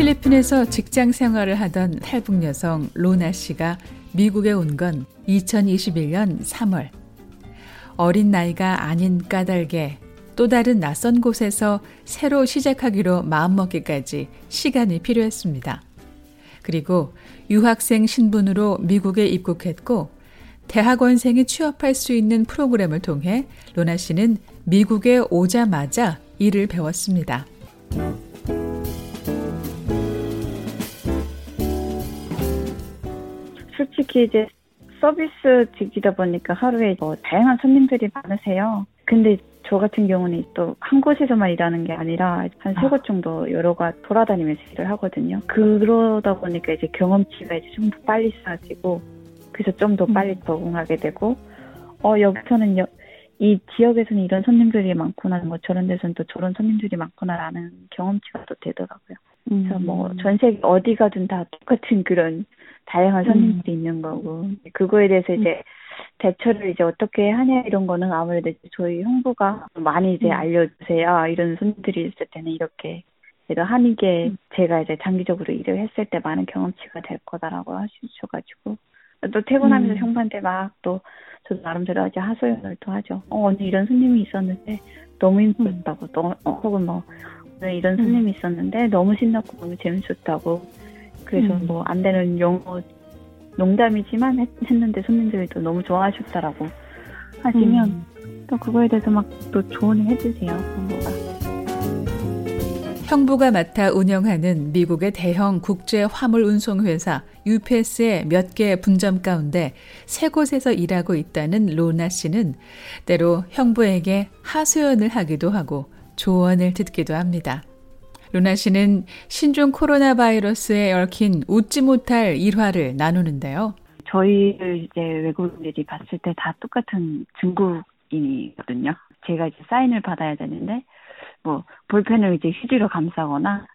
필리핀에서 직장 생활을 하던 탈북 여성 로나 씨가 미국에 온 건 2021년 3월. 어린 나이가 아닌 까닭에 또 다른 낯선 곳에서 새로 시작하기로 마음먹기까지 시간이 필요했습니다. 그리고 유학생 신분으로 미국에 입국했고 대학원생이 취업할 수 있는 프로그램을 통해 로나 씨는 미국에 오자마자 일을 배웠습니다. 솔직히 이제 서비스직이다 보니까 하루에 뭐 다양한 손님들이 많으세요. 근데 저 같은 경우는 또 한 곳에서만 일하는 게 아니라 한 세 곳 정도 여러 가 돌아다니면서 일을 하거든요. 그러다 보니까 이제 경험치가 이제 좀 더 빨리 쌓아지고 그래서 좀 더 빨리 음. 적응하게 되고 어 여기서는 여, 이 지역에서는 이런 손님들이 많구나, 뭐 저런 데서는 또 저런 손님들이 많구나라는 경험치가 또 되더라고요. 음. 그래서 뭐 전 세계 어디 가든 다 똑같은 그런 다양한 손님들이 음. 있는 거고 그거에 대해서 이제 음. 대처를 이제 어떻게 하냐 이런 거는 아무래도 저희 홍보가 많이 이제 음. 알려주세요. 이런 손님들이 있을 때는 이렇게 그래도 하는 게 음. 제가 이제 장기적으로 일을 했을 때 많은 경험치가 될 거다라고 하셔가지고 또 퇴근하면서 음. 형부한테 막또 저도 나름대로 이제 하소연을 또 하죠. 어 언니 이런 손님이 있었는데 너무 힘들었다고 또 어, 혹은 뭐 오늘 이런 손님이 있었는데 너무 신났고 너무 재밌었다고 그래서 음. 뭐안 되는 영어 농담이지만 했, 는데 손님들도 너무 좋아하셨다라고 하시면 음. 또 그거에 대해서 막 또 조언을 해주세요 형부가. 형부가 맡아 운영하는 미국의 대형 국제 화물 운송 회사 UPS의 몇개 분점 가운데 세 곳에서 일하고 있다는 로나 씨는 때로 형부에게 하소연을 하기도 하고 조언을 듣기도 합니다. 루나 씨는 신종 코로나 바이러스에 얽힌 웃지 못할 일화를 나누는데요. 저희를 이제 외국인들이 봤을 때 다 똑같은 중국인이거든요. 제가 이제 사인을 받아야 되는데 뭐 볼펜을 이제 휴지로 감싸거나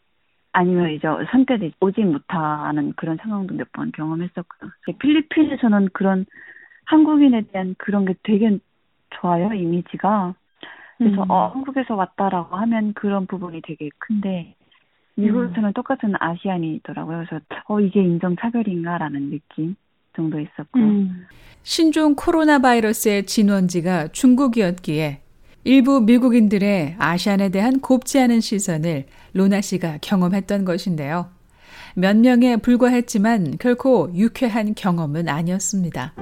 아니면 이제 선뜻 오지 못하는 그런 상황도 몇 번 경험했었고요. 필리핀에서는 그런 한국인에 대한 그런 게 되게 좋아요 이미지가. 그래서 음. 어 한국에서 왔다라고 하면 그런 부분이 되게 큰데 미국에서는 음. 똑같은 아시안이더라고요. 그래서 어 이게 인종 차별인가라는 느낌 정도 있었고 음. 신종 코로나 바이러스의 진원지가 중국이었기에 일부 미국인들의 아시안에 대한 곱지 않은 시선을 로나 씨가 경험했던 것인데요. 몇 명에 불과했지만 결코 유쾌한 경험은 아니었습니다.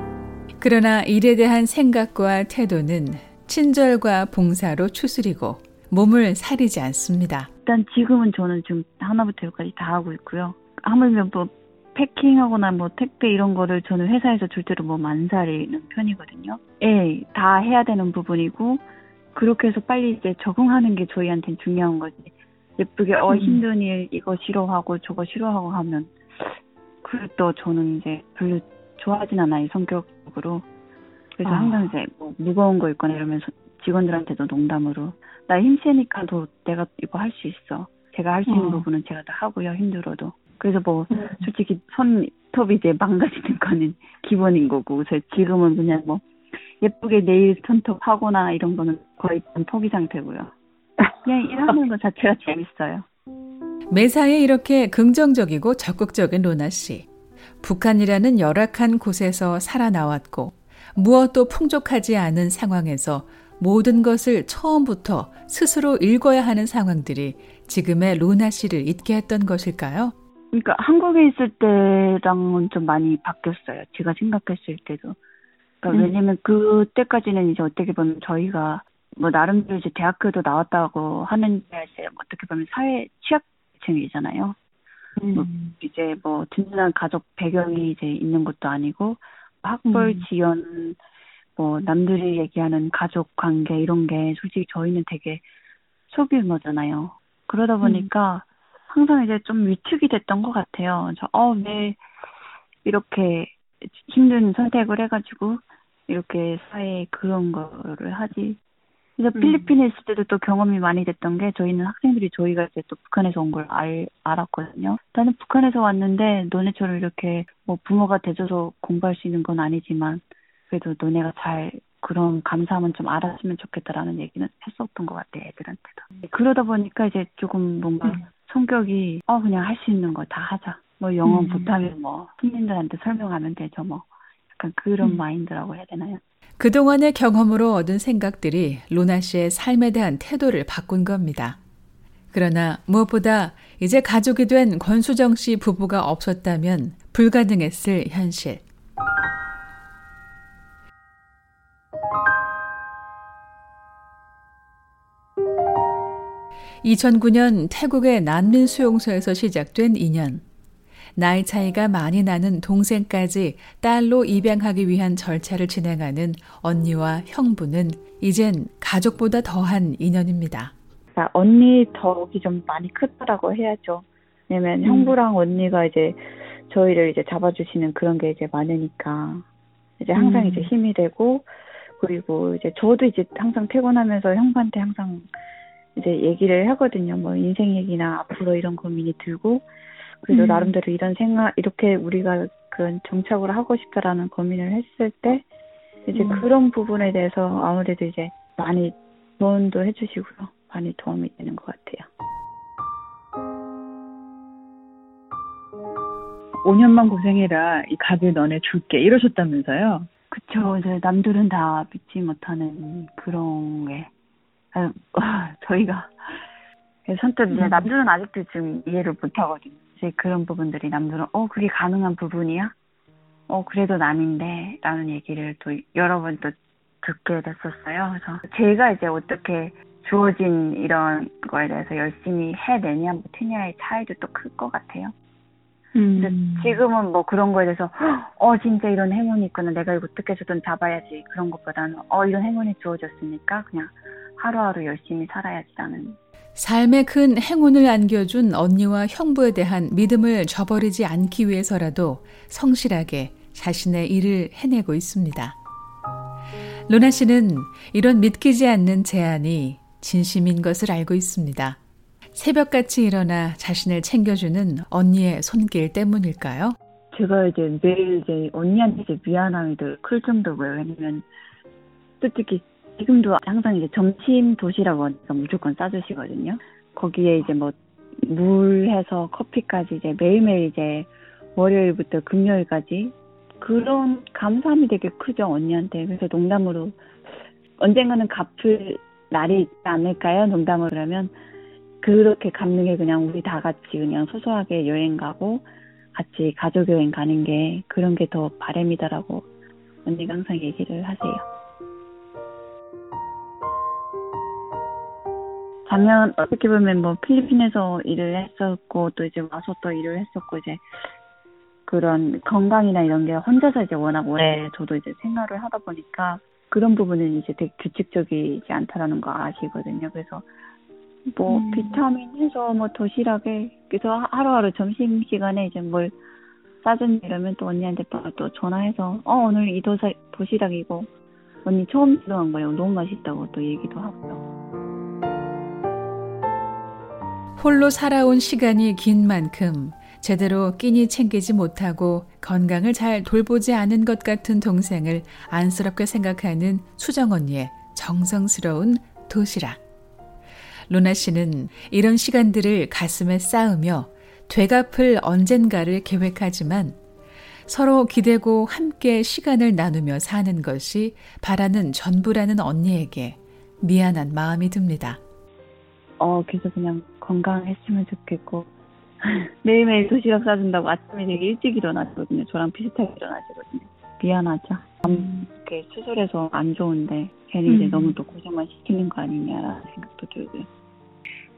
그러나 일에 대한 생각과 태도는 친절과 봉사로 추스리고 몸을 사리지 않습니다. 일단 지금은 저는 지금 하나부터 열까지 다 하고 있고요. 하물며 뭐 패킹하거나 뭐 택배 이런 거를 저는 회사에서 절대로 뭐 만사리는 편이거든요. 예, 다 해야 되는 부분이고 그렇게 해서 빨리 이제 적응하는 게 저희한테는 중요한 거지. 예쁘게 어 음. 힘든 일 이거 싫어하고 저거 싫어하고 하면 그또 저는 이제 별로 좋아하진 않아요 성격적으로. 그래서 아. 항상 이제 뭐 무거운 거 있거나 이러면서 직원들한테도 농담으로 나 힘세니까 도 내가 이거 할 수 있어. 제가 할 수 있는 어. 부분은 제가 다 하고요 힘들어도. 그래서 뭐 음. 솔직히 손톱이 이제 망가지는 거는 기본인 거고 그래서 지금은 그냥 뭐 예쁘게 네일 손톱 하거나 이런 거는 거의 포기 상태고요. 그냥 일하는 것 자체가 재밌어요. 매사에 이렇게 긍정적이고 적극적인 로나 씨. 북한이라는 열악한 곳에서 살아나왔고 무엇도 풍족하지 않은 상황에서 모든 것을 처음부터 스스로 읽어야 하는 상황들이 지금의 로나 씨를 잊게 했던 것일까요? 그러니까 한국에 있을 때랑은 좀 많이 바뀌었어요. 제가 생각했을 때도. 그러니까 음. 왜냐면 그때까지는 이제 어떻게 보면 저희가 뭐 나름대로 이제 대학교도 나왔다고 하는 게 이제 어떻게 보면 사회 취약층이잖아요. 음. 뭐 이제 뭐 든든한 가족 배경이 이제 있는 것도 아니고 학벌 음. 지연 뭐 남들이 얘기하는 가족 관계 이런 게 솔직히 저희는 되게 소규모잖아요. 그러다 보니까 음. 항상 이제 좀 위축이 됐던 것 같아요. 저, 어, 왜 이렇게 힘든 선택을 해가지고 이렇게 사회에 그런 거를 하지. 그래서 음. 필리핀에 있을 때도 또 경험이 많이 됐던 게 저희는 학생들이 저희가 이제 또 북한에서 온 걸 알았거든요. 나는 북한에서 왔는데 너네처럼 이렇게 뭐 부모가 돼줘서 공부할 수 있는 건 아니지만 그래도 너네가 잘 그런 감사함은 좀 알았으면 좋겠다라는 얘기는 했었던 것 같아 애들한테도. 그러다 보니까 이제 조금 뭔가 음. 성격이 어 그냥 할 수 있는 거 다 하자. 뭐 영어 음. 못하면 뭐 손님들한테 설명하면 되죠. 뭐 약간 그런 음. 마인드라고 해야 되나요? 그동안의 경험으로 얻은 생각들이 로나 씨의 삶에 대한 태도를 바꾼 겁니다. 그러나 무엇보다 이제 가족이 된 권수정 씨 부부가 없었다면 불가능했을 현실. 2009년 태국의 난민 수용소에서 시작된 인연. 나이 차이가 많이 나는 동생까지 딸로 입양하기 위한 절차를 진행하는 언니와 형부는 이젠 가족보다 더한 인연입니다. 언니 덕이 좀 많이 크다라고 해야죠. 왜냐면 음. 형부랑 언니가 이제 저희를 이제 잡아주시는 그런 게 이제 많으니까 이제 항상 음. 이제 힘이 되고 그리고 이제 저도 이제 항상 퇴근하면서 형부한테 항상 이제 얘기를 하거든요. 뭐 인생 얘기나 앞으로 이런 고민이 들고 그래도 음. 나름대로 이런 생각 이렇게 우리가 그런 정착을 하고 싶다라는 고민을 했을 때 이제 음. 그런 부분에 대해서 아무래도 이제 많이 조언도 해주시고요. 많이 도움이 되는 것 같아요. 5년만 고생해라. 이 가게 너네 줄게. 이러셨다면서요? 그쵸. 이제 남들은 다 믿지 못하는 그런 게, 아, 저희가, 그래서 선뜻 이제 음. 남들은 아직도 지금 이해를 못 하거든요. 이제 그런 부분들이 남들은, 어, 그게 가능한 부분이야? 어, 그래도 남인데, 라는 얘기를 또 여러 번 또 듣게 됐었어요. 그래서 제가 이제 어떻게 주어진 이런 거에 대해서 열심히 해내냐, 못했냐의 차이도 또 클 것 같아요. 근데 음. 지금은 뭐 그런 거에 대해서 어 진짜 이런 행운이 있구나 내가 이거 어떻게 해서든 잡아야지 그런 것보다는 어 이런 행운이 주어졌으니까 그냥 하루하루 열심히 살아야지라는 삶에 큰 행운을 안겨준 언니와 형부에 대한 믿음을 저버리지 않기 위해서라도 성실하게 자신의 일을 해내고 있습니다. 로나 씨는 이런 믿기지 않는 제안이 진심인 것을 알고 있습니다. 새벽같이 일어나 자신을 챙겨주는 언니의 손길 때문일까요? 제가 이제 매일 이제 언니한테 이제 미안함이 더클 정도고요 왜냐면 솔직히 지금도 항상 이제 점심 도시락 언니가 무조건 싸주시거든요. 거기에 이제 뭐 물 해서 커피까지 이제 매일매일 이제 월요일부터 금요일까지 그런 감사함이 되게 크죠 언니한테. 그래서 농담으로 언젠가는 갚을 날이 있지 않을까요? 농담으로 그러면 그렇게 갚는 게 그냥 우리 다 같이 그냥 소소하게 여행 가고 같이 가족 여행 가는 게 그런 게 더 바람이다라고 언니가 항상 얘기를 하세요. 작년 어떻게 보면 뭐 필리핀에서 일을 했었고 또 이제 와서 또 일을 했었고 이제 그런 건강이나 이런 게 혼자서 이제 워낙 오래 저도 이제 생활을 하다 보니까 그런 부분은 이제 되게 규칙적이지 않다라는 거 아시거든요. 그래서 뭐 음. 비타민 해서 뭐 도시락에 그래서 하- 하루하루 점심 시간에 이제 뭘 싸준 이러면 또 언니한테 또 전화해서 어 오늘 이 도사, 도시락이고 언니 처음 들어간 거예요. 너무 맛있다고 또 얘기도 하고요. 홀로 살아온 시간이 긴 만큼 제대로 끼니 챙기지 못하고 건강을 잘 돌보지 않은 것 같은 동생을 안쓰럽게 생각하는 수정 언니의 정성스러운 도시락. 로나 씨는 이런 시간들을 가슴에 쌓으며 되갚을 언젠가를 계획하지만 서로 기대고 함께 시간을 나누며 사는 것이 바라는 전부라는 언니에게 미안한 마음이 듭니다. 어 그래서 그냥 건강했으면 좋겠고 매일매일 도시락 싸준다고 아침에 되게 일찍 일어나거든요. 저랑 비슷하게 일어나시거든요. 미안하죠. 음, 이렇게 수술해서 안 좋은데 괜히 이제 음. 너무 또 고생만 시키는 거 아니냐라는 생각도 들고요.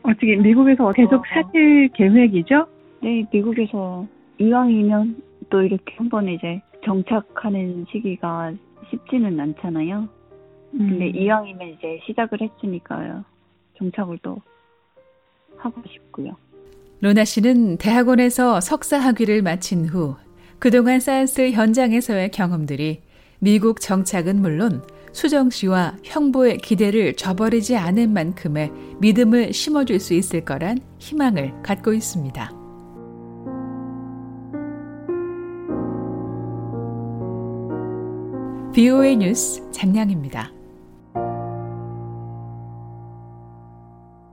어떻게 미국에서 계속 어. 사실 계획이죠? 네, 미국에서 이왕이면 또 이렇게 한 번에 이제 정착하는 시기가 쉽지는 않잖아요. 근데 음. 이왕이면 이제 시작을 했으니까요. 정착을 또 하고 싶고요. 로나 씨는 대학원에서 석사 학위를 마친 후 그동안 쌓았을 현장에서의 경험들이 미국 정착은 물론 수정 씨와 형부의 기대를 저버리지 않을 만큼의 믿음을 심어줄 수 있을 거란 희망을 갖고 있습니다. BOA 뉴스 장량입니다.